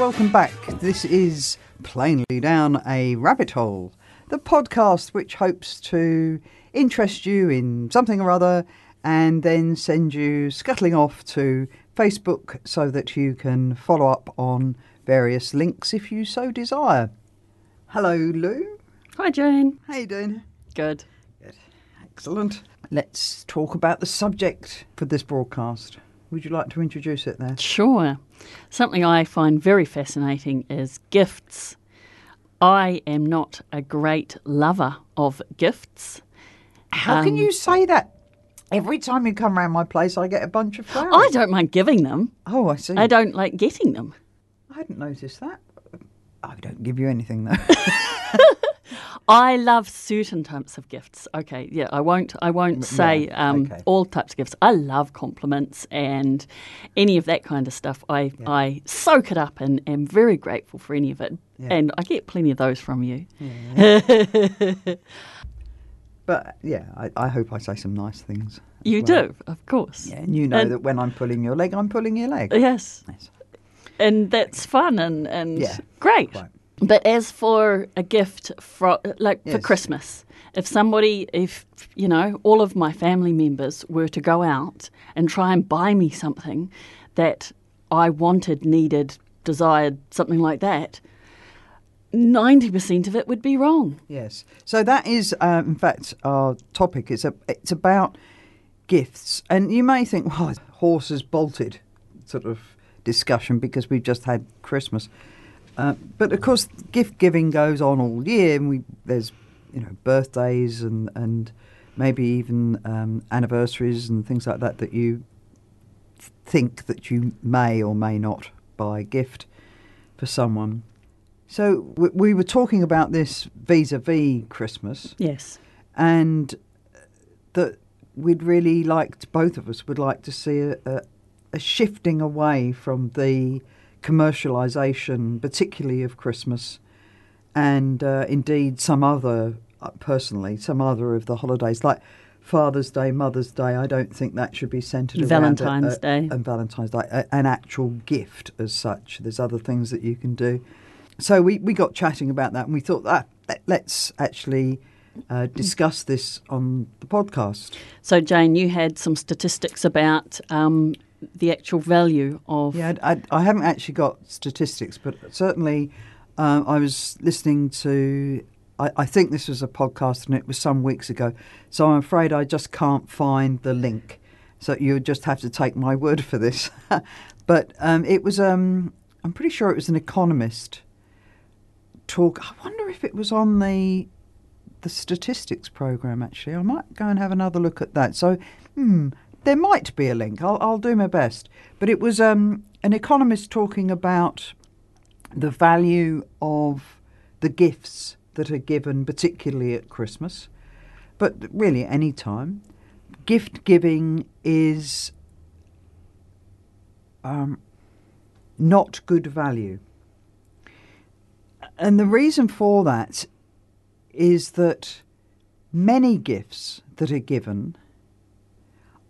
Welcome back. This is Plainly Down a Rabbit Hole, the podcast which hopes to interest you in something or other and then send you scuttling off to Facebook so that you can follow up on various links if you so desire. Hello, Lou. Hi, Jane. How are you doing? Good. Good. Excellent. Let's talk about the subject for this broadcast. Would you like to introduce it there? Sure. Something I find very fascinating is gifts. I am not a great lover of gifts. How um, can you say that? Every time you come around my place, I get a bunch of flowers. I don't mind giving them. Oh, I see. I don't like getting them. I hadn't noticed that. I don't give you anything, though. I love certain types of gifts. Okay, yeah, I won't. I won't say yeah, um, okay. all types of gifts. I love compliments and any of that kind of stuff. I yeah. I soak it up and am very grateful for any of it, yeah. and I get plenty of those from you. but yeah, I, I, hope I say some nice things. You well. do, of course. Yeah, and you know and that when I'm pulling your leg, I'm pulling your leg. Yes. Nice. And that's fun and, and great. Right. But as for a gift for like yes. for Christmas, if somebody, if you know, all of my family members were to go out and try and buy me something that I wanted, needed, desired, something like that, ninety percent of it would be wrong. Yes. So that is, um, in fact, our topic. It's a, it's about gifts, and you may think, well, horses bolted, sort of discussion because we've just had Christmas. Uh, but of course, gift giving goes on all year, and we there's you know birthdays and and maybe even um, anniversaries and things like that that you think that you may or may not buy a gift for someone. So we, we were talking about this vis-a-vis Christmas. Yes. And that we'd really liked, both of us would like to see a, a, a shifting away from the commercialisation, particularly of Christmas, and uh, indeed some other, uh, personally, some other of the holidays, like Father's Day, Mother's Day. I don't think that should be centred around Valentine's Day and Valentine's Day, a, an actual gift as such. There's other things that you can do. So we, we got chatting about that, and we thought that let's actually. Uh, discuss this on the podcast. So, Jane, you had some statistics about um, the actual value of. Yeah, I, I haven't actually got statistics, but certainly um, I was listening to. I, I, think this was a podcast and it was some weeks ago, so I'm afraid I just can't find the link. So you just have to take my word for this. but um, it was. Um, I'm pretty sure it was an economist talk. I wonder if it was on the the statistics program. Actually, I might go and have another look at that. So, hmm, there might be a link. I'll, I'll do my best. But it was um, an economist talking about the value of the gifts that are given, particularly at Christmas, but really any time. Gift giving is um, not good value. And the reason for that is that many gifts that are given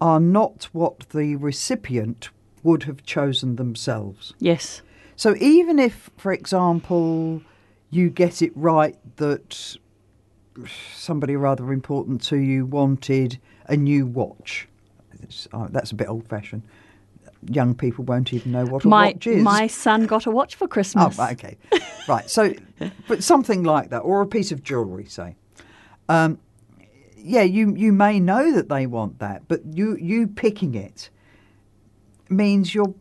are not what the recipient would have chosen themselves. Yes. So even if, for example, you get it right that somebody rather important to you wanted a new watch, uh, that's a bit old fashioned. Young people won't even know what a my, watch is. My son got a watch for Christmas. Oh, okay. right. So, but something like that, or a piece of jewellery, say. Um, yeah, you you may know that they want that, but you you picking it means you're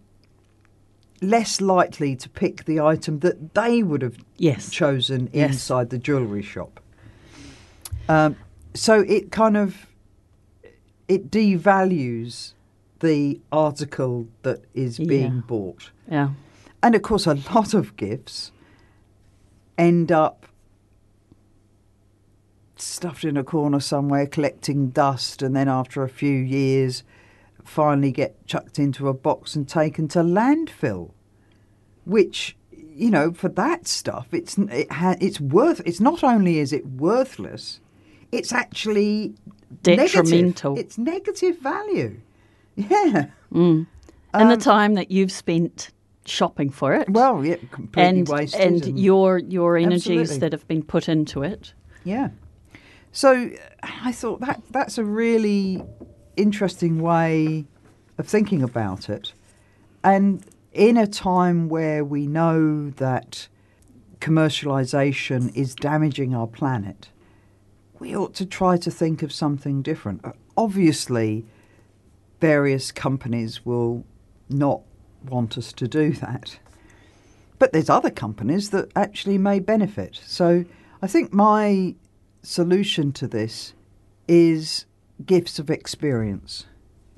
less likely to pick the item that they would have yes. chosen yes. inside the jewellery shop. Um, so it kind of it devalues the article that is being Yeah. bought. Yeah. And of course, a lot of gifts end up stuffed in a corner somewhere, collecting dust, and then after a few years, finally get chucked into a box and taken to landfill. Which, you know, for that stuff, it's it ha- it's worth. It's not only is it worthless, it's actually Detrimental. Negative. It's negative value. Yeah. Mm. and the Um, time that you've spent shopping for it. Well, yeah, completely and wasted. and your your energies Absolutely. that have been put into it. Yeah. So I thought that that's a really interesting way of thinking about it. And in a time where we know that commercialization is damaging our planet, we ought to try to think of something different. Obviously, various companies will not want us to do that. But there's other companies that actually may benefit. So I think my solution to this is gifts of experience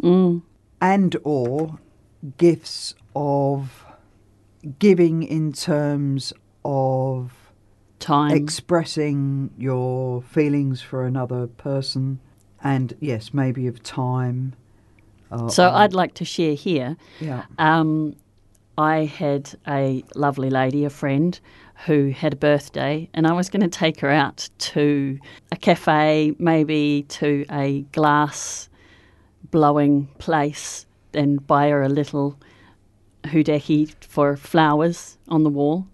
Mm. and or gifts of giving in terms of Time. expressing your feelings for another person and yes maybe of time uh, so I'd like to share here. yeah Um, I had a lovely lady, a friend, who had a birthday, and I was going to take her out to a cafe, maybe to a glass blowing place, and buy her a little houdeki for flowers on the wall.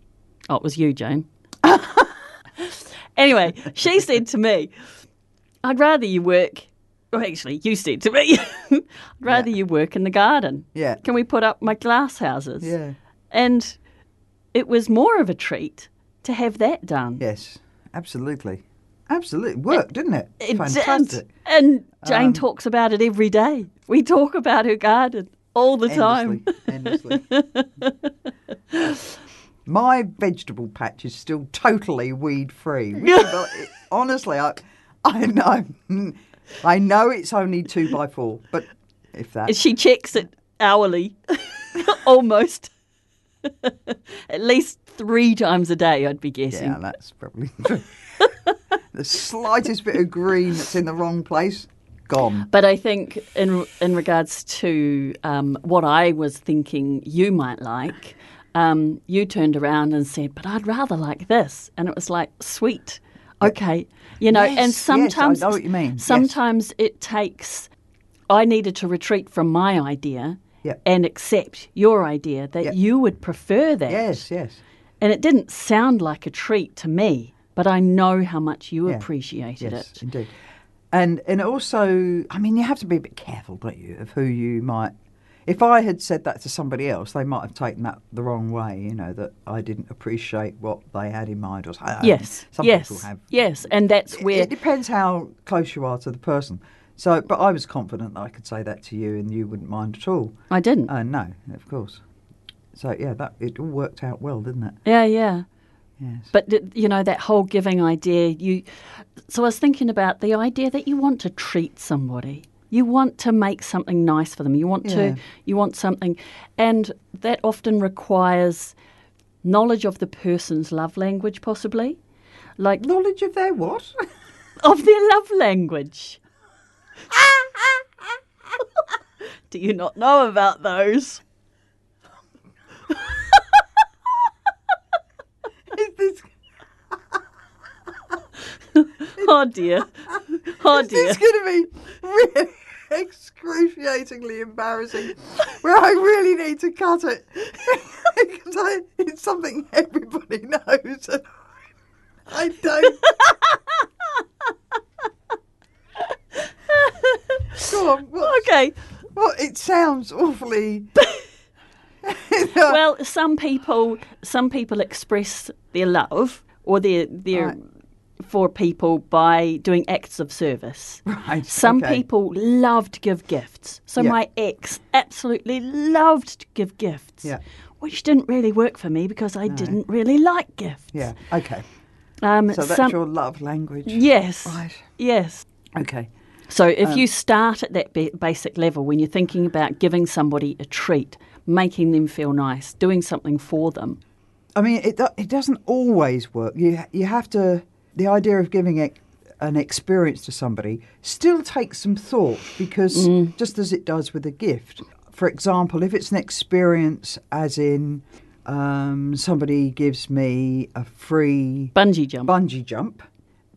Oh, it was you, Jane. anyway, she said to me, I'd rather you work. Well, actually, you said to me, I'd rather you work in the garden. yeah Can we put up my glass houses? yeah And it was more of a treat to have that done. yes absolutely absolutely worked didn't it It fantastic did. And Jane Um, talks about it every day. We talk about her garden all the time. endlessly, endlessly. My vegetable patch is still totally weed free. Honestly, I, I know, I know it's only two by four, but if that, she checks it hourly, almost. At least three times a day, I'd be guessing. yeah, that's probably true. the slightest bit of green that's in the wrong place, gone. But I think in in regards to um, what I was thinking you might like, um, you turned around and said, "But I'd rather like this," and it was like, "Sweet, okay," you know. Yes, and yes, I sometimes, know what you mean. Yes. Sometimes it takes. I needed to retreat from my idea Yep. and accept your idea that Yep. you would prefer that. Yes, yes. And it didn't sound like a treat to me, but I know how much you Yeah. appreciated Yes, it. indeed. And and also, I mean, you have to be a bit careful, don't you, of who you might. If I had said that to somebody else, they might have taken that the wrong way. You know that I didn't appreciate what they had in mind, or something. Yes, Some yes, people have. yes, and that's where it depends how close you are to the person. So, but I was confident that I could say that to you, and you wouldn't mind at all. I didn't. Uh, no, of course. So yeah, that it all worked out well, didn't it? yeah, yeah. Yes. But you know that whole giving idea. You, so I was thinking about the idea that you want to treat somebody. You want to make something nice for them. You want Yeah. to. You want something, and that often requires knowledge of the person's love language, possibly, like Knowledge of their what? of their love language. Do you not know about those? Is this Oh dear. Oh dear. this going to be really excruciatingly embarrassing? Where I really need to cut it because I, it's something everybody knows. And I don't. Go on. Okay. Well, it sounds awfully. Well, some people some people express their love or their their Right. For people by doing acts of service. Right. Some okay. people love to give gifts. So Yeah. my ex absolutely loved to give gifts. Yeah. Which didn't really work for me because I didn't really like gifts. Yeah. Okay. Um, So that's some- your love language. Yes. Right. Yes. Okay. So if Um, you start at that basic level, when you're thinking about giving somebody a treat, making them feel nice, doing something for them, I mean, it it doesn't always work. You you have to. The idea of giving it an experience to somebody still takes some thought because just as it does with a gift. For example, if it's an experience, as in um, somebody gives me a free bungee jump. bungee jump,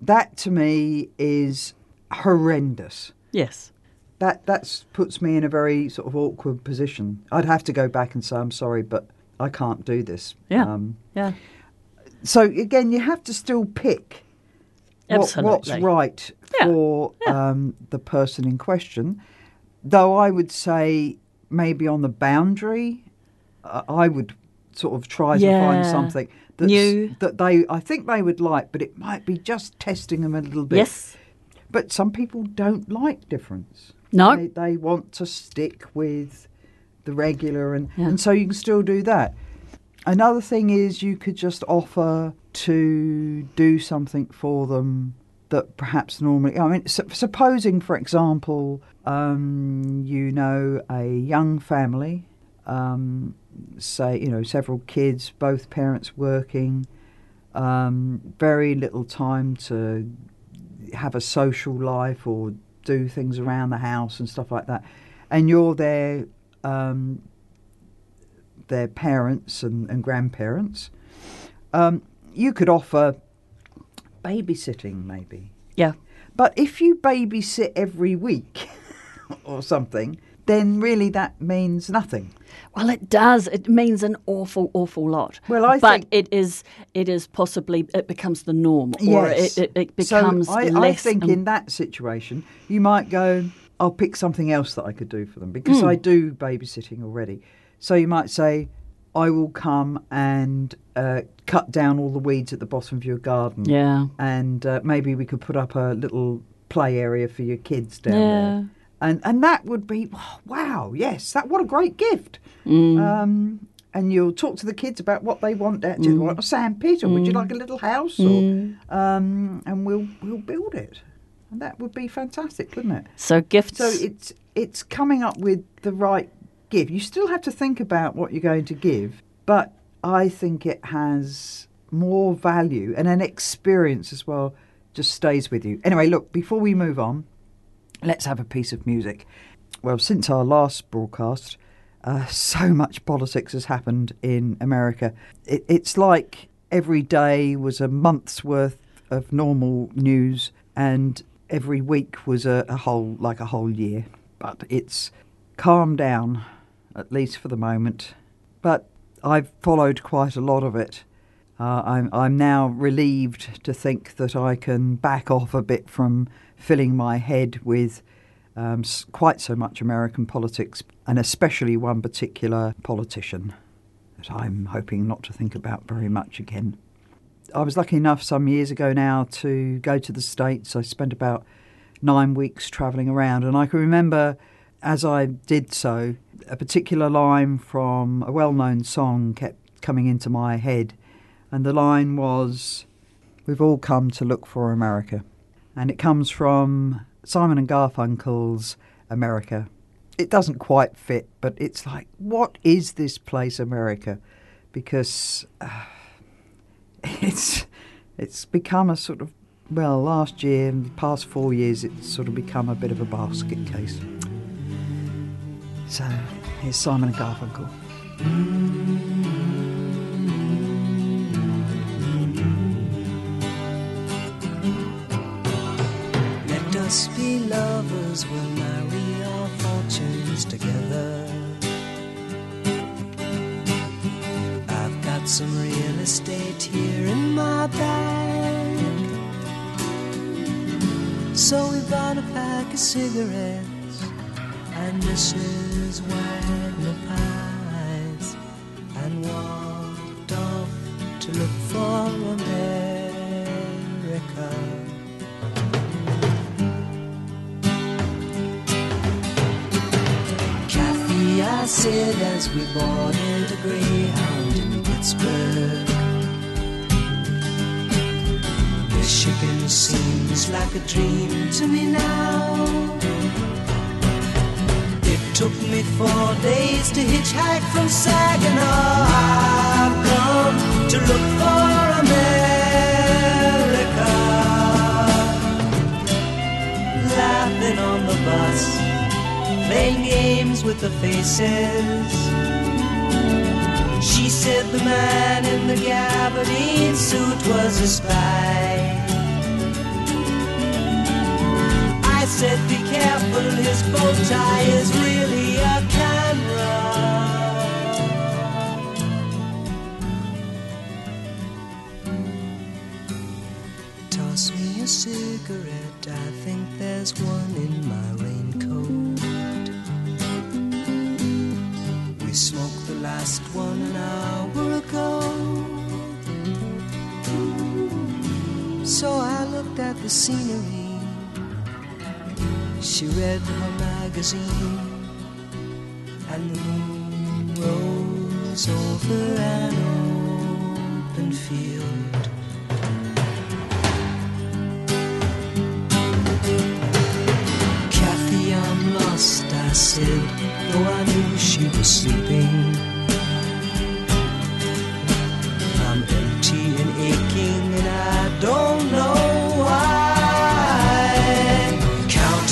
that to me is horrendous. yes. That that's puts me in a very sort of awkward position. I'd have to go back and say I'm sorry, but I can't do this. Yeah. Um, Yeah. so again, you have to still pick what, what's right Yeah, for Um, the person in question. Though I would say maybe on the boundary, uh, I would sort of try to find something that's, New. that they I think they would like, but it might be just testing them a little bit. Yes. But some people don't like difference. No. They, they want to stick with the regular, and, Yeah. and so you can still do that. Another thing is you could just offer to do something for them that perhaps normally. I mean, su- supposing, for example, um, you know a young family, um, say you know several kids, both parents working, um, very little time to have a social life or do things around the house and stuff like that, and you're there um, their parents and, and grandparents, um, you could offer babysitting maybe. Yeah. But if you babysit every week or something, then really that means nothing. Well, it does. It means an awful, awful lot. Well, I but think- it is. It is possibly. It becomes the norm, or Yes. it, it, it becomes so I. I think in that situation, you might go, I'll pick something else that I could do for them because Hmm. I do babysitting already. So you might say, I will come and uh, cut down all the weeds at the bottom of your garden. Yeah. And uh, maybe we could put up a little play area for your kids down Yeah. there. And, and that would be, wow, yes, that what a great gift. Mm. Um, and you'll talk to the kids about what they want. Do you want a sandpit, or would you like a little house? Or, um, and we'll we'll build it, and that would be fantastic, wouldn't it? So gifts. So it's it's coming up with the right gift. You still have to think about what you're going to give, but I think it has more value and an experience as well. Just stays with you. Anyway, look. Before we move on, let's have a piece of music. Well, since our last broadcast, uh, so much politics has happened in America. It, it's like every day was a month's worth of normal news, and every week was a, a whole like a whole year. But it's calmed down, at least for the moment. But I've followed quite a lot of it. Uh, I'm I'm now relieved to think that I can back off a bit from filling my head with um, quite so much American politics, and especially one particular politician that I'm hoping not to think about very much again. I was lucky enough some years ago now to go to the States. I spent about nine weeks travelling around, and I can remember as I did so, a particular line from a well known song kept coming into my head, and the line was, We've all come to look for America. And it comes from Simon and Garfunkel's America. It doesn't quite fit, but it's like, what is this place, America? Because uh, it's it's become a sort of well, last year and the past four years, it's sort of become a bit of a basket case. So here's uh, Simon and Garfunkel. Let us be lovers, we'll marry our fortunes together. I've got some real estate here in my bag. So we bought a pack of cigarettes and Mrs. Wagner pies and walked off to look for America. Kathy, I said as we boarded a Greyhound in Pittsburgh. Michigan seems like a dream to me now. Took me four days to hitchhike from Saginaw. I've come to look for America. Laughing on the bus, playing games with the faces. She said the man in the gabardine suit was a spy. I said, be careful, his bow tie is really the scenery she read her magazine, and the moon rose over an open field. Kathy, I'm lost, I said, though I knew she was sleeping.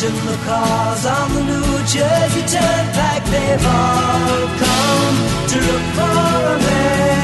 Watching the cars on the New Jersey Turnpike. They've all come to look for America.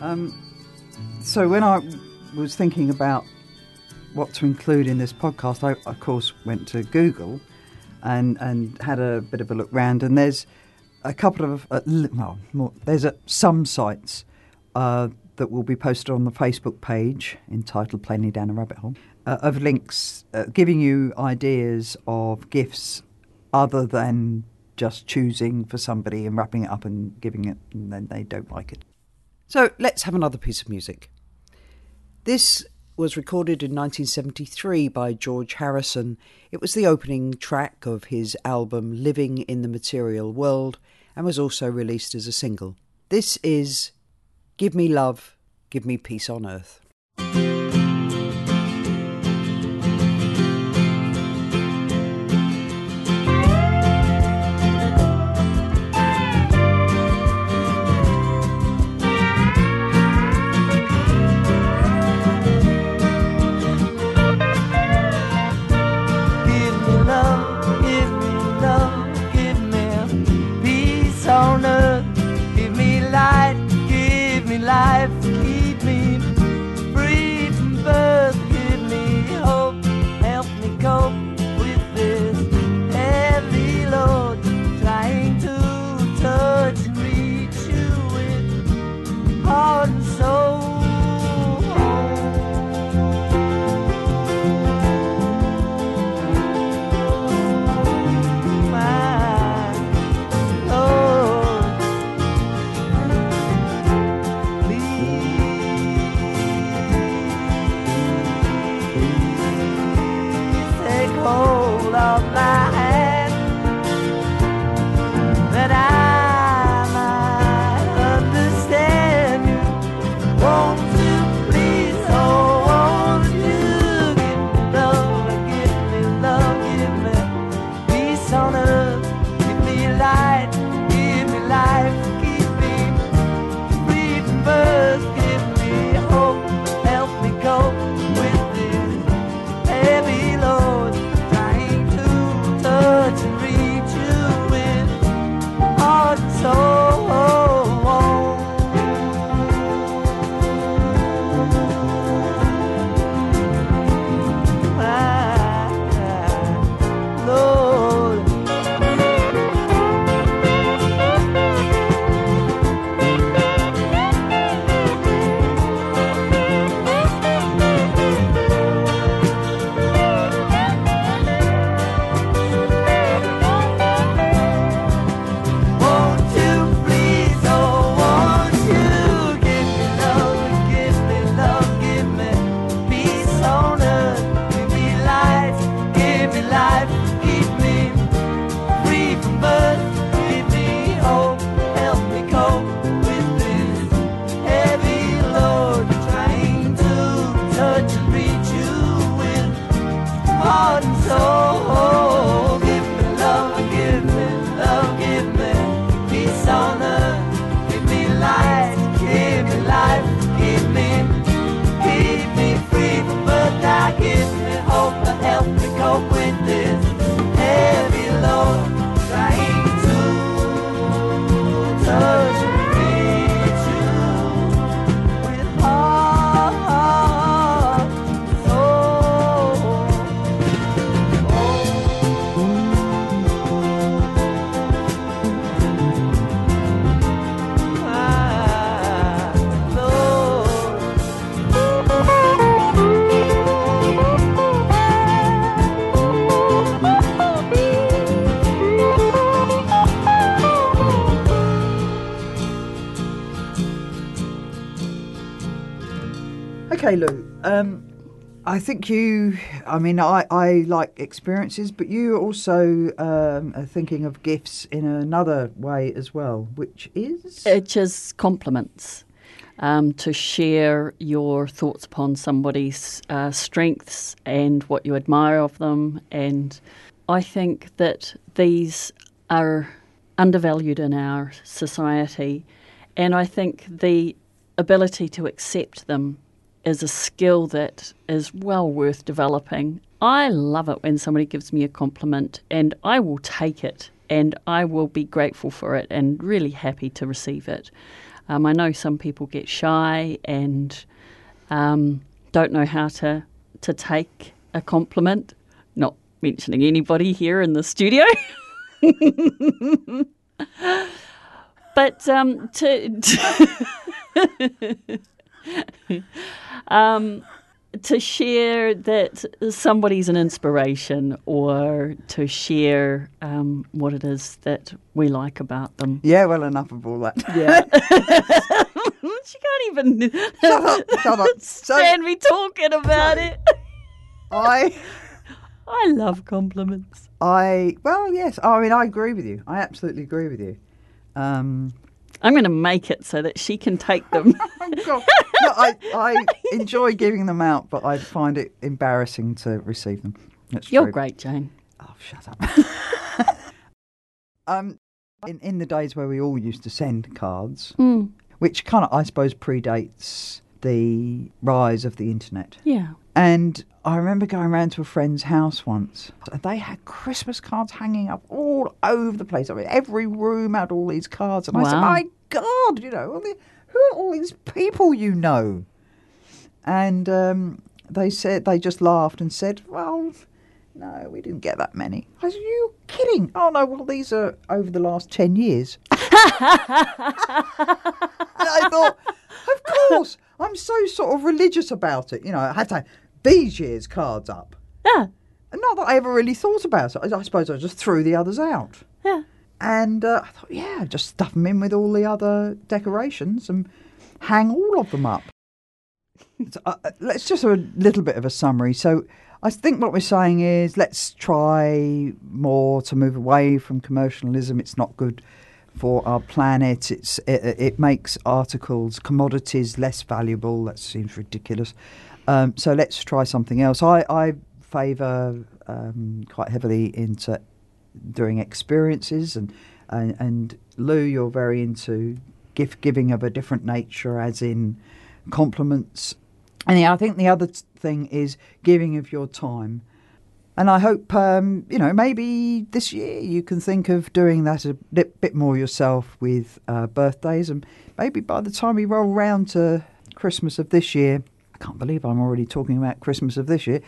Um, so when I was thinking about what to include in this podcast, I of course went to Google and and had a bit of a look round, and there's a couple of uh, well, more, there's a, some sites uh, that will be posted on the Facebook page entitled "Plainly Down a Rabbit Hole" uh, of links uh, giving you ideas of gifts other than just choosing for somebody and wrapping it up and giving it, and then they don't like it. So let's have another piece of music. This was recorded in 1973 by George Harrison. It was the opening track of his album Living in the Material World and was also released as a single. This is Give Me Love, Give Me Peace on Earth. Okay, Lou. Um, I think you. I mean, I, I like experiences, but you also um, are thinking of gifts in another way as well, which is which is compliments. Um, to share your thoughts upon somebody's uh, strengths and what you admire of them, and I think that these are undervalued in our society, and I think the ability to accept them is a skill that is well worth developing. I love it when somebody gives me a compliment and I will take it and I will be grateful for it and really happy to receive it. Um, I know some people get shy and um, don't know how to, to take a compliment, not mentioning anybody here in the studio. but um, to, to um, to share that somebody's an inspiration or to share um, what it is that we like about them. Yeah, well, enough of all that. Yeah. she can't even shut up, shut up. stand me talking about it. I I love compliments. I well, yes. I mean, I agree with you. I absolutely agree with you. Um, I'm going to make it so that she can take them. oh, no, I, I enjoy giving them out, but I find it embarrassing to receive them. That's You're true. great, Jane. Oh, shut up. um, in, in the days where we all used to send cards, mm. which kind of, I suppose, predates the rise of the internet. Yeah. And I remember going around to a friend's house once. And they had Christmas cards hanging up all over the place. I mean, every room had all these cards. And wow. I said, my God, you know, who are all these people you know? And um, they said, they just laughed and said, well, no, we didn't get that many. I said, you kidding? Oh, no, well, these are over the last 10 years. and I thought, of course, I'm so sort of religious about it. You know, I had to these year's cards up. Yeah. And not that I ever really thought about it. I, suppose I just threw the others out. Yeah. And uh, I thought, yeah, just stuff them in with all the other decorations and hang all of them up. so, uh, uh, let's just have a little bit of a summary. So I think what we're saying is let's try more to move away from commercialism. It's not good for our planet. It's it, it makes articles, commodities less valuable. That seems ridiculous. Um, so let's try something else. I, I favour um, quite heavily into doing experiences, and, and and Lou, you're very into gift giving of a different nature, as in compliments. And yeah, I think the other thing is giving of your time. And I hope, um, you know, maybe this year you can think of doing that a bit, more yourself with uh, birthdays. And maybe by the time we roll round to Christmas of this year, I can't believe I'm already talking about Christmas of this year.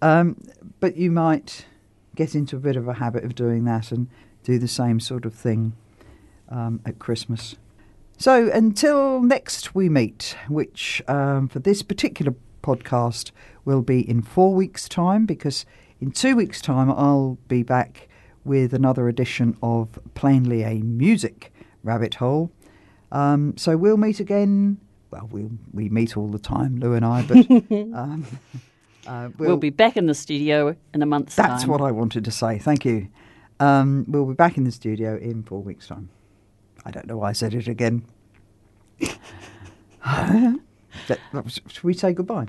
Um, but you might get into a bit of a habit of doing that and do the same sort of thing um, at Christmas. So until next we meet, which um, for this particular podcast will be in four weeks' time, because in two weeks' time I'll be back with another edition of Plainly a Music Rabbit Hole. Um, so we'll meet again well, we we meet all the time, Lou and I, but um, uh, we'll, we'll, be back in the studio in a month's that's time. That's what I wanted to say. Thank you. Um, we'll be back in the studio in four weeks' time. I don't know why I said it again. Should we say goodbye?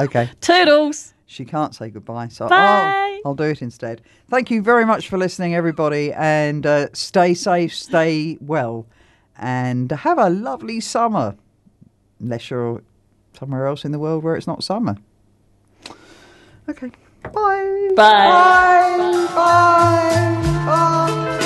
Okay. Toodles she can't say goodbye. So I'll, I'll, do it instead. Thank you very much for listening, everybody, and uh, stay safe, stay well, and have a lovely summer, unless you're somewhere else in the world where it's not summer. Okay. Bye. Bye. Bye. Bye. Bye. Bye.